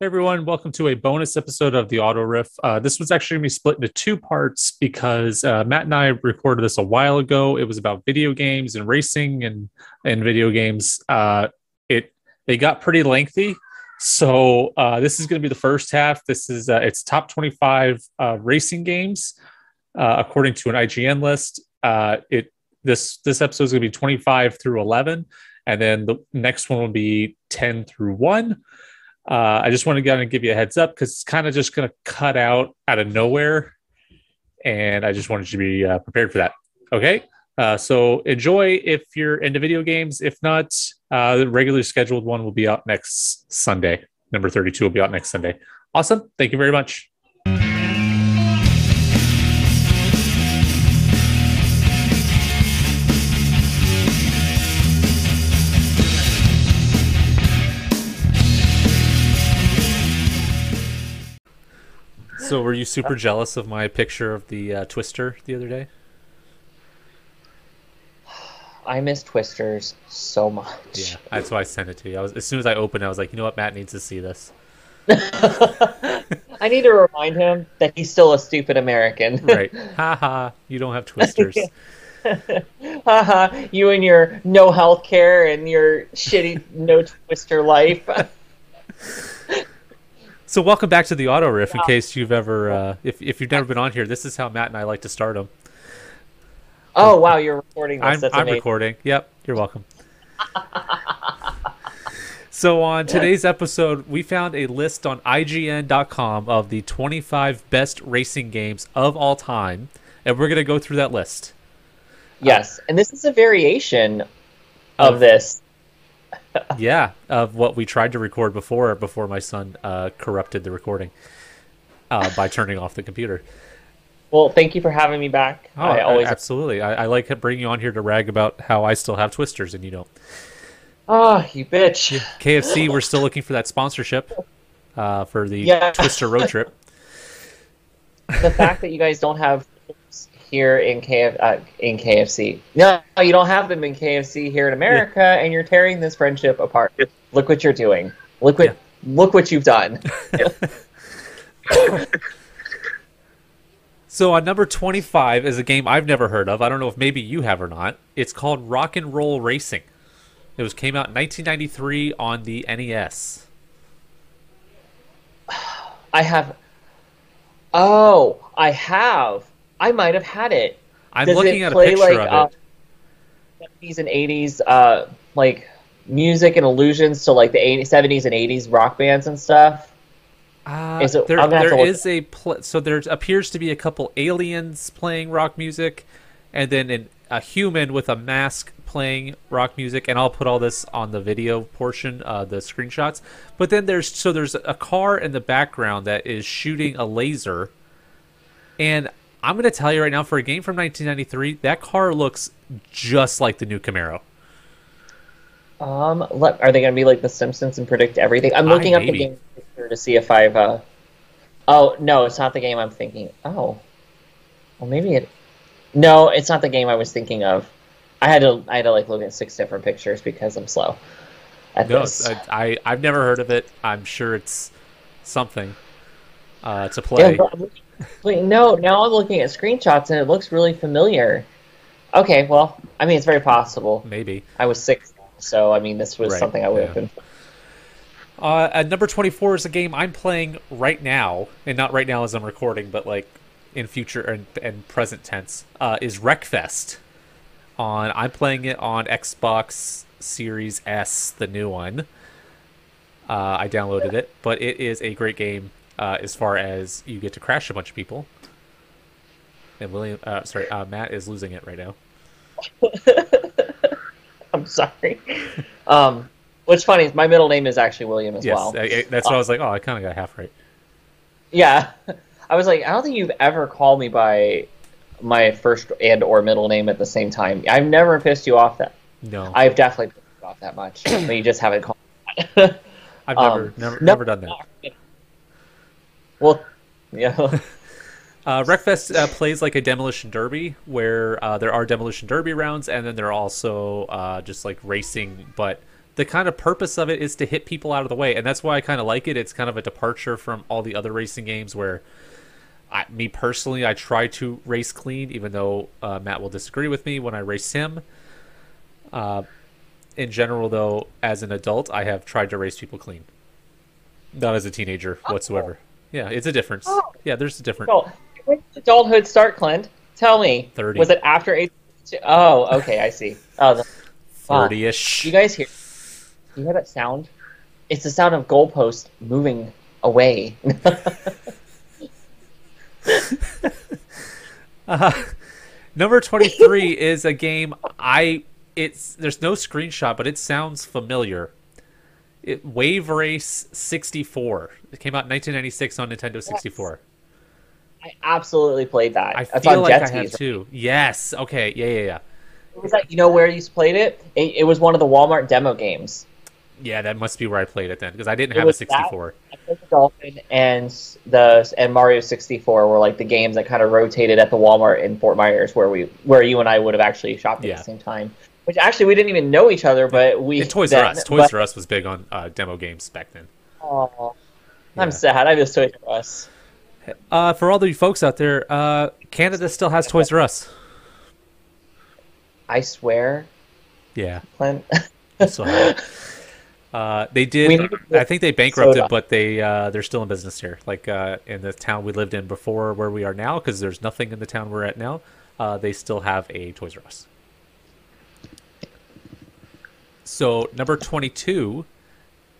Hey everyone, welcome to a bonus episode of the Auto Riff. Uh, this was actually going to be split into two parts because uh, Matt and I recorded this a while ago. It was about video games and racing and and video games. Uh, it they got pretty lengthy, so uh, this is going to be the first half. This is uh, it's top twenty five uh, racing games according to an IGN list. it this this episode is going to be twenty five through eleven, and then the next one will be ten through one. Uh, I just want to kind of give you a heads up because it's kind of just going to cut out out of nowhere, and I just wanted you to be uh, prepared for that. Okay, uh, so enjoy if you're into video games. If not, uh, the regularly scheduled one will be out next Sunday. Number thirty-two will be out next Sunday. Awesome. Thank you very much. So, were you super jealous of my picture of the uh, Twister the other day? I miss Twisters so much. Yeah, that's why I sent it to you. I was as soon as I opened, it, I was like, you know what, Matt needs to see this. I need to remind him that he's still a stupid American. right. Haha, you don't have Twisters. Haha, you and your no health care and your shitty no Twister life. So welcome back to the auto riff. In case you've ever, uh, if if you've never been on here, this is how Matt and I like to start them. Oh wow, you're recording this. I'm, That's I'm recording. Yep, you're welcome. so on today's episode, we found a list on IGN.com of the 25 best racing games of all time, and we're gonna go through that list. Yes, and this is a variation of Of- this. Yeah, of what we tried to record before before my son uh, corrupted the recording uh, by turning off the computer. Well, thank you for having me back. Oh, I always absolutely. I, I like bringing you on here to rag about how I still have twisters and you don't. Oh, you bitch. KFC, we're still looking for that sponsorship uh, for the Yeah. Twister road trip. the fact that you guys don't have here in KF uh, in KFC. No, you don't have them in KFC here in America, and you're tearing this friendship apart. Look what you're doing. Look what Yeah. look what you've done. So on number 25 is a game I've never heard of. I don't know if maybe you have or not. It's called Rock and Roll Racing. It was came out in 1993 on the NES. I have. Oh, I have. I might have had it. I'm Does looking it at a picture like of it. uh, 70s and 80s, uh, like music and allusions to like the 80s, 70s and 80s rock bands and stuff? Uh, Is it- there I'm gonna have there is a pl- so there appears to be a couple aliens playing rock music, and then an, a human with a mask playing rock music. And I'll put all this on the video portion, uh, the screenshots. But then there's so there's a car in the background that is shooting a laser, and I'm gonna tell you right now, for a game from 1993, that car looks just like the new Camaro. Um, let, are they going to be like The Simpsons and predict everything? I'm looking up the game to see if I've. Uh... Oh no, it's not the game I'm thinking. Oh, well maybe it. No, it's not the game I was thinking of. I had to. I had to like look at six different pictures because I'm slow. No. I, I I've never heard of it. I'm sure it's something uh, to play. looking- wait, no, now I'm looking at screenshots and it looks really familiar. Okay, well, I mean, it's very possible. Maybe. I was six, so I mean, this was Right, something I would have been. Uh, at number 24 is a game I'm playing right now, and not right now as I'm recording, but like in future and, and present tense, uh, is Wreckfest. On I'm playing it on Xbox Series S, the new one. Uh, I downloaded it, but it is a great game uh, as far as you get to crash a bunch of people. And William, uh, sorry, uh, Matt is losing it right now. I'm sorry. um, what's funny is my middle name is actually William as Yes, well. I- that's what I was like. Oh, I kind of got half right. Yeah, I was like, I don't think you've ever called me by my first and or middle name at the same time. I've never pissed you off that. No, I've definitely pissed you off that much, but you just haven't called. Me that. I've never, um, never, no- never done that. Well, yeah. Uh, Wreckfest uh, plays like a demolition derby, where uh, there are demolition derby rounds, and then there are also uh, just like racing, but the kind of purpose of it is to hit people out of the way, and that's why I kind of like it. It's kind of a departure from all the other racing games where, I, me personally, I try to race clean, even though uh, Matt will disagree with me when I race him. Uh, in general, though, as an adult, I have tried to race people clean, not as a teenager whatsoever. Yeah, it's a difference. Oh. Yeah, there's a difference. Well, when did adulthood start, Clint? Tell me. 30. Was it after age? Oh, okay, I see. Oh, the, wow. Thirty-ish. you guys hear? You hear that sound? It's the sound of goalpost moving away. Uh, number 23 is a game I it's there's no screenshot but it sounds familiar. It Wave Race 64. It came out in 1996 on Nintendo 64. I absolutely played that. I That's feel like I jet had skis. too. Yes. Okay. Yeah, yeah, yeah. Was that you know where you played it? it? It was one of the Walmart demo games. Yeah, that must be where I played it then because I didn't It have a was that- 64. I the Dolphin and the and Mario 64 were like the games that kind of rotated at the Walmart in Fort Myers where we where you and I would have actually shopped at Yeah. the same time. Which actually we didn't even know each other, but we And Toys then, R Us. Toys but- R Us was big on uh, demo games back then. Aw. Yeah. I'm sad. I miss Toys R Us. Uh, for all the folks out there, uh, Canada still has Toys R Us. I swear, Yeah. Clint. So, uh, they did. I think they bankrupted, soda. but they uh, they're still in business here. Like uh, in the town we lived in before, where we are now, because there's nothing in the town we're at now. Uh, they still have a Toys R Us. So number twenty-two,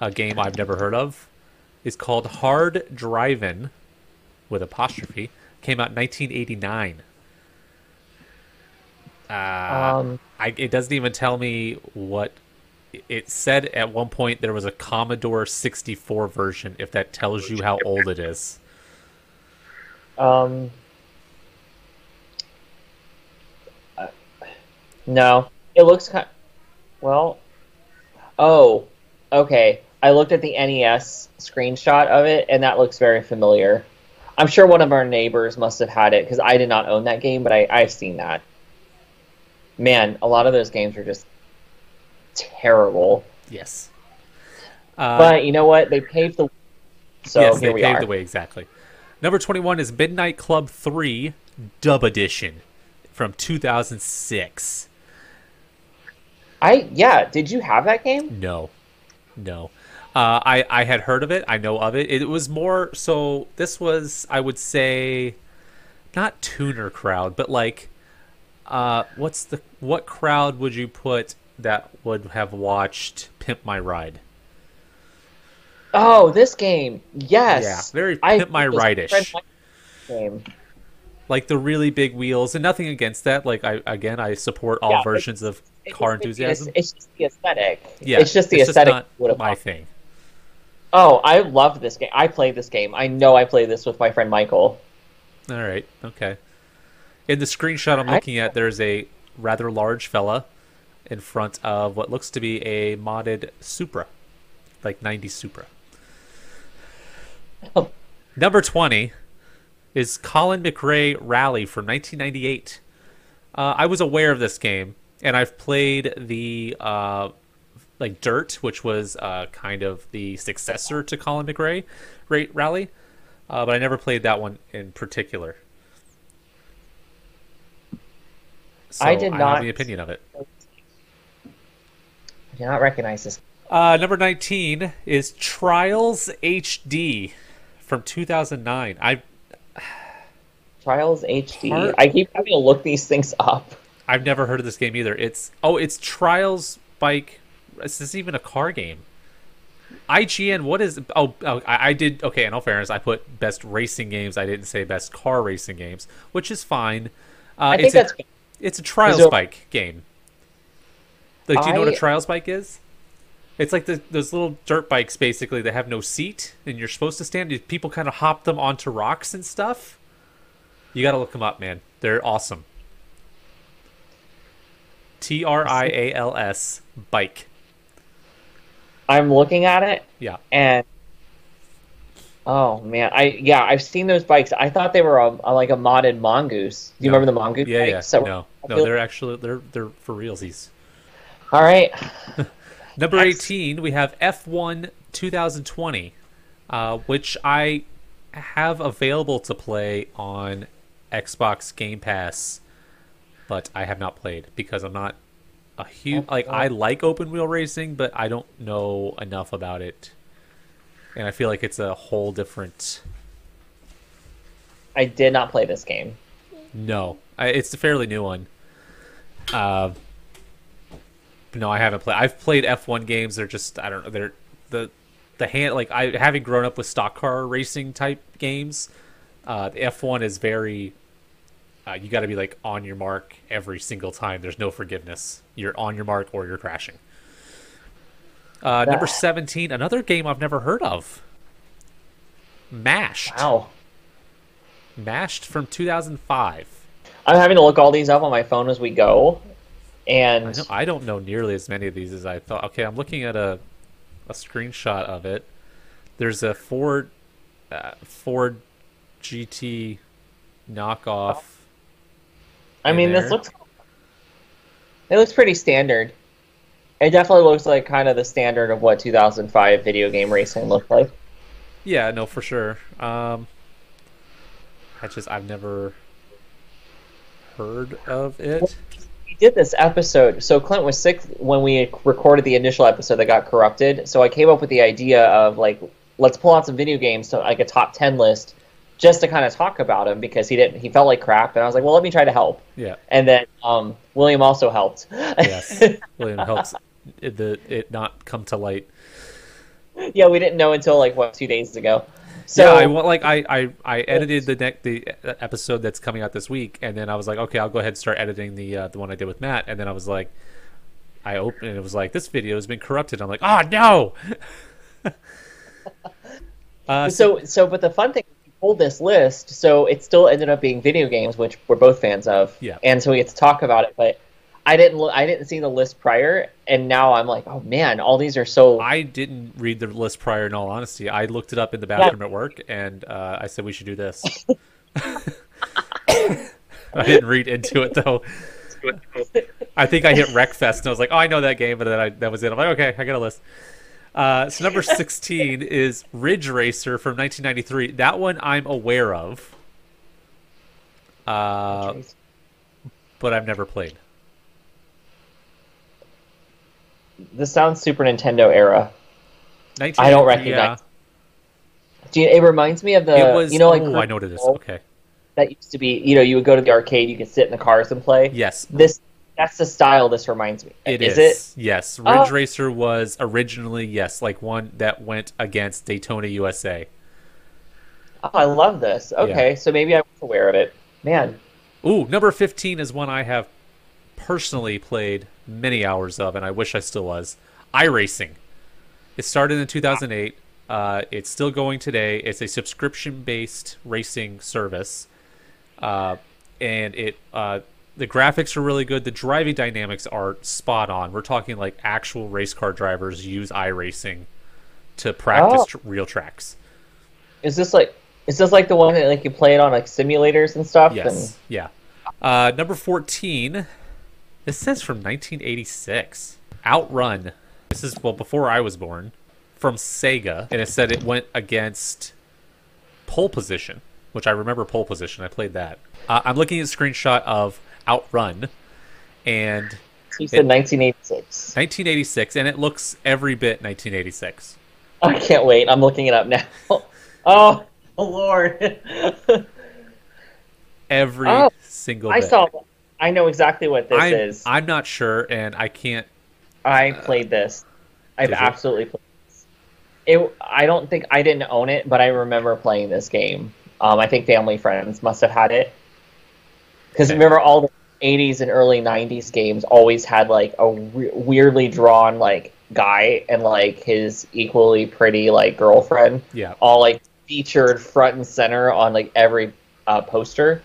a game I've never heard of, is called Hard Drivin' with apostrophe. Came out 1989. Uh, Um, I, it doesn't even tell me what it said at one point there was a Commodore 64 version if that tells you how old it is. um, uh, no, it looks kind. of, Well, oh, okay. I looked at the NES screenshot of it, and that looks very familiar. I'm sure one of our neighbors must have had it because I did not own that game, but I, I've seen that. Man, a lot of those games are just terrible. Yes. Uh, But you know what? They paved the. So yes, here they we paved are. the way exactly. Number 21 is Midnight Club 3 Dub Edition from 2006. I yeah. Did you have that game? No, no. Uh, I I had heard of it. I know of it. It was more so. This was I would say, not tuner crowd, but like, uh, what's the what crowd would you put that would have watched Pimp My Ride? Oh, this game. Yes. Yeah, very I Pimp My Ride-ish. Game. Like the really big wheels, and nothing against that. Like I again, I support all Yeah, versions of It's car just the- enthusiasm. It's, it's just the aesthetic. yeah, It's just the aesthetic. not my thing. Oh, I love this game. I play this game. I know I play this with my friend Michael. All right. Okay. In the screenshot I'm looking at, there's a rather large fella in front of what looks to be a modded Supra, like 90 Supra. Oh. Number 20 is Colin McRae Rally from 1998. Uh, I was aware of this game, and I've played the uh, like Dirt, which was uh, kind of the successor to Colin McRae Ra- Rally, uh, but I never played that one in particular. So I did I not- have the opinion of it. I do not recognize this. Uh, number 19 is Trials HD from 2009. I Trials HD. Heart- I keep having to look these things up. I've never heard of this game either. It's oh, it's Trials Bike. Is this even a car game? IGN. What is? Oh, oh I, I did. Okay, in all fairness, I put best racing games. I didn't say best car racing games, which is fine. Uh, I think it's a, that's it's a Trials there- Bike game. Like, do you know what a Trials Bike is? It's like the, those little dirt bikes, basically. That have no seat, and you're supposed to stand. People kind of hop them onto rocks and stuff. You got to look them up, man. They're awesome. T R I A L S bike. I'm looking at it Yeah. and oh man, I yeah, I've seen those bikes. I thought they were a, a- like a modded mongoose. Do you No. remember the mongoose Yeah, bikes? yeah. So- no, no, they're actually they're they're for realsies. All right. Number Ex- 18, we have F1 2020, uh, which I have available to play on Xbox Game Pass, but I have not played because I'm not a huge like I like open wheel racing, but I don't know enough about it, and I feel like it's a whole different. I did not play this game. No, I, it's a fairly new one. Uh, no, I haven't played. I've played F1 games. They're just I don't know. They're the the hand like I having grown up with stock car racing type games. Uh, the F1 is very. Uh, you got to be like on your mark every single time. There's no forgiveness. You're on your mark or you're crashing. Uh, number 17, another game I've never heard of. Mashed. Wow. Mashed from 2005. I'm having to look all these up on my phone as we go, I and don't, I don't know nearly as many of these as I thought. Okay, I'm looking at a a screenshot of it. There's a Ford uh, Ford GT knockoff. I mean, this looks it looks pretty standard. It definitely looks like kind of the standard of what 2005 video game racing looked like. Yeah, no, for sure. Um, I just I've never heard of it. We did this episode. So Clint was sick when we recorded the initial episode that got corrupted. So I came up with the idea of like, let's pull out some video games to like a top 10 list, just to kind of talk about him because he didn't. He felt like crap, and I was like, well, let me try to help. Yeah. And then um, William also helped. Yes. William helps it, the it not come to light. yeah, we didn't know until like what two days ago. So yeah, I wa- like I I, I edited the next the episode that's coming out this week, and then I was like, okay, I'll go ahead and start editing the uh, the one I did with Matt, and then I was like, I opened and it was like this video has been corrupted. I'm like, oh no. uh, so, so so but the fun thing pulled this list so it still ended up being video games which we're both fans of Yeah. and so we get to talk about it but i didn't look i didn't see the list prior and now i'm like oh man all these are so I didn't read the list prior. In all honesty, I looked it up in the bathroom at work, and uh, I said we should do this. I didn't read into it though. I think I hit Wreckfest and I was like, oh, I know that game, but then I, that was it. I'm like, okay, I got a list. Uh, so number 16 is Ridge Racer from 1993. That one I'm aware of, uh, but I've never played. this sounds super nintendo era 19, I don't recognize Do you, it reminds me of the was. you know like oh, I know what it is. Okay. that used to be you know you would go to the arcade you could sit in the cars and play Yes, this that's the style this reminds me It is is. it Yes. Ridge Oh. Racer was originally, yes, like one that went against Daytona USA. oh i love this okay so maybe i was aware of it man Ooh, number 15 is one I have personally played many hours of, and I wish I still was. iRacing. It started in 2008. Uh, it's still going today. It's a subscription based racing service. Uh, and it uh, the graphics are really good. The driving dynamics are spot on. We're talking like actual race car drivers use iRacing to practice Oh. tr- real tracks. Is this like is this like the one that like you play it on like simulators and stuff? Yes. Yeah. Uh, number 14. This says from 1986. Outrun. This is, well, before I was born. From Sega. And it said it went against Pole Position, which I remember Pole Position. I played that. Uh, I'm looking at a screenshot of Outrun. And you said 1986. 1986. And it looks every bit 1986. I can't wait. I'm looking it up now. oh, Lord. Every Oh, single I bit. saw. I know exactly what this I'm, is. I'm not sure, and I can't I played this. I've absolutely played this. It. I don't think I didn't own it, but I remember playing this game. Um, I think family friends must have had it. Because Okay. remember, all the '80s and early '90s games always had like a we- weirdly drawn like guy and like his equally pretty like girlfriend, Yeah. all like featured front and center on like every uh, poster.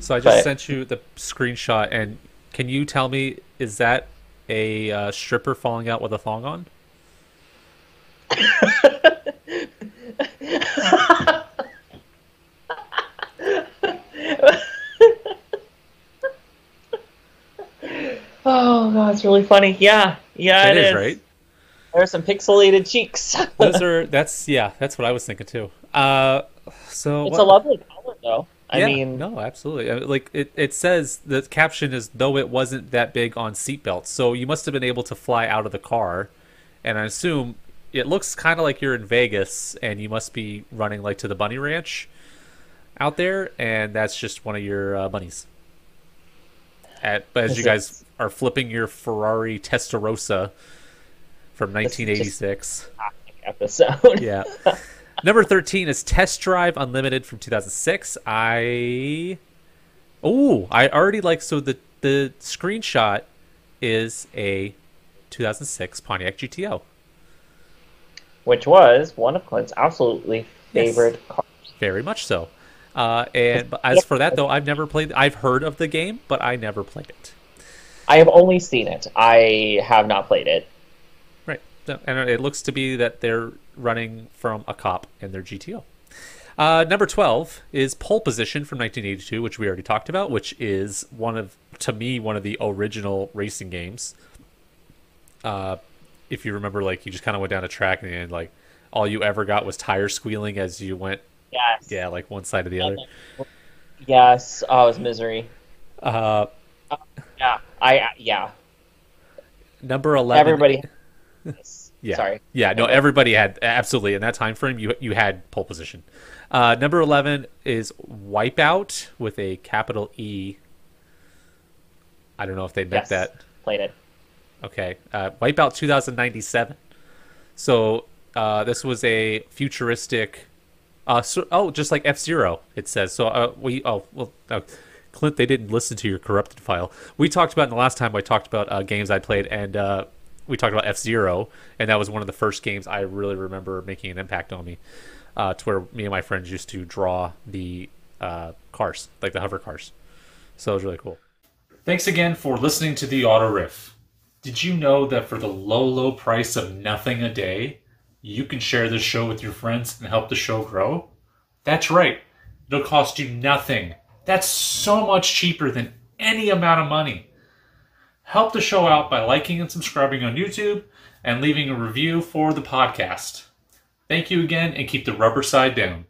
So I just But- sent you the screenshot, and can you tell me is that a uh, stripper falling out with a thong on? oh god, it's really funny. Yeah, yeah, it it is, is right. There's some pixelated cheeks. Those are that's yeah, that's what I was thinking too. Uh, so it's what- a lovely color, though. I yeah, mean, no, absolutely. I mean, Like it, it says the caption is though it wasn't that big on seatbelts, so you must have been able to fly out of the car, and I assume it looks kind of like you're in Vegas and you must be running like to the bunny ranch out there, and that's just one of your uh, bunnies. At as you guys are flipping your Ferrari Testarossa from This is just- 1986. episode. Yeah. Number 13 is Test Drive Unlimited from 2006. I Oh, I already like so the the screenshot is a 2006 Pontiac GTO. Which was one of Clint's absolutely favorite cars. Very much so. Uh, and as for that though, I've never played I've heard of the game, but I never played it. I have only seen it. I have not played it. Right. And it looks to be that they're running from a cop in their GTO. Uh, number 12 is Pole Position from 1982, which we already talked about, which is one of, to me, one of the original racing games. Uh, if you remember, like, you just kind of went down a track and, like, all you ever got was tire squealing as you went, Yes. yeah, like one side to the other. Yes. Oh, it was misery. Uh, Yeah. I. Yeah. number 11. Everybody. Yeah. Sorry. Yeah, no, everybody had absolutely in that time frame. You you had pole position. Uh, number eleven is Wipeout with a capital E. I don't know if they meant Yes. that. Played it. Okay, uh, Wipeout 2097. So uh, this was a futuristic. Uh, so, oh, just like F Zero, it says. So uh, we oh well, uh, Clint, they didn't listen to your corrupted file. We talked about in the last time I talked about uh, games I played, and uh, we talked about F Zero, and that was one of the first games I really remember making an impact on me. Uh, to where me and my friends used to draw the cars, like the hover cars. So it was really cool. Thanks again for listening to the Auto Riff. Did you know that for the low, low price of nothing a day, you can share this show with your friends and help the show grow? That's right. It'll cost you nothing. That's so much cheaper than any amount of money. Help the show out by liking and subscribing on YouTube and leaving a review for the podcast. Thank you again and keep the rubber side down.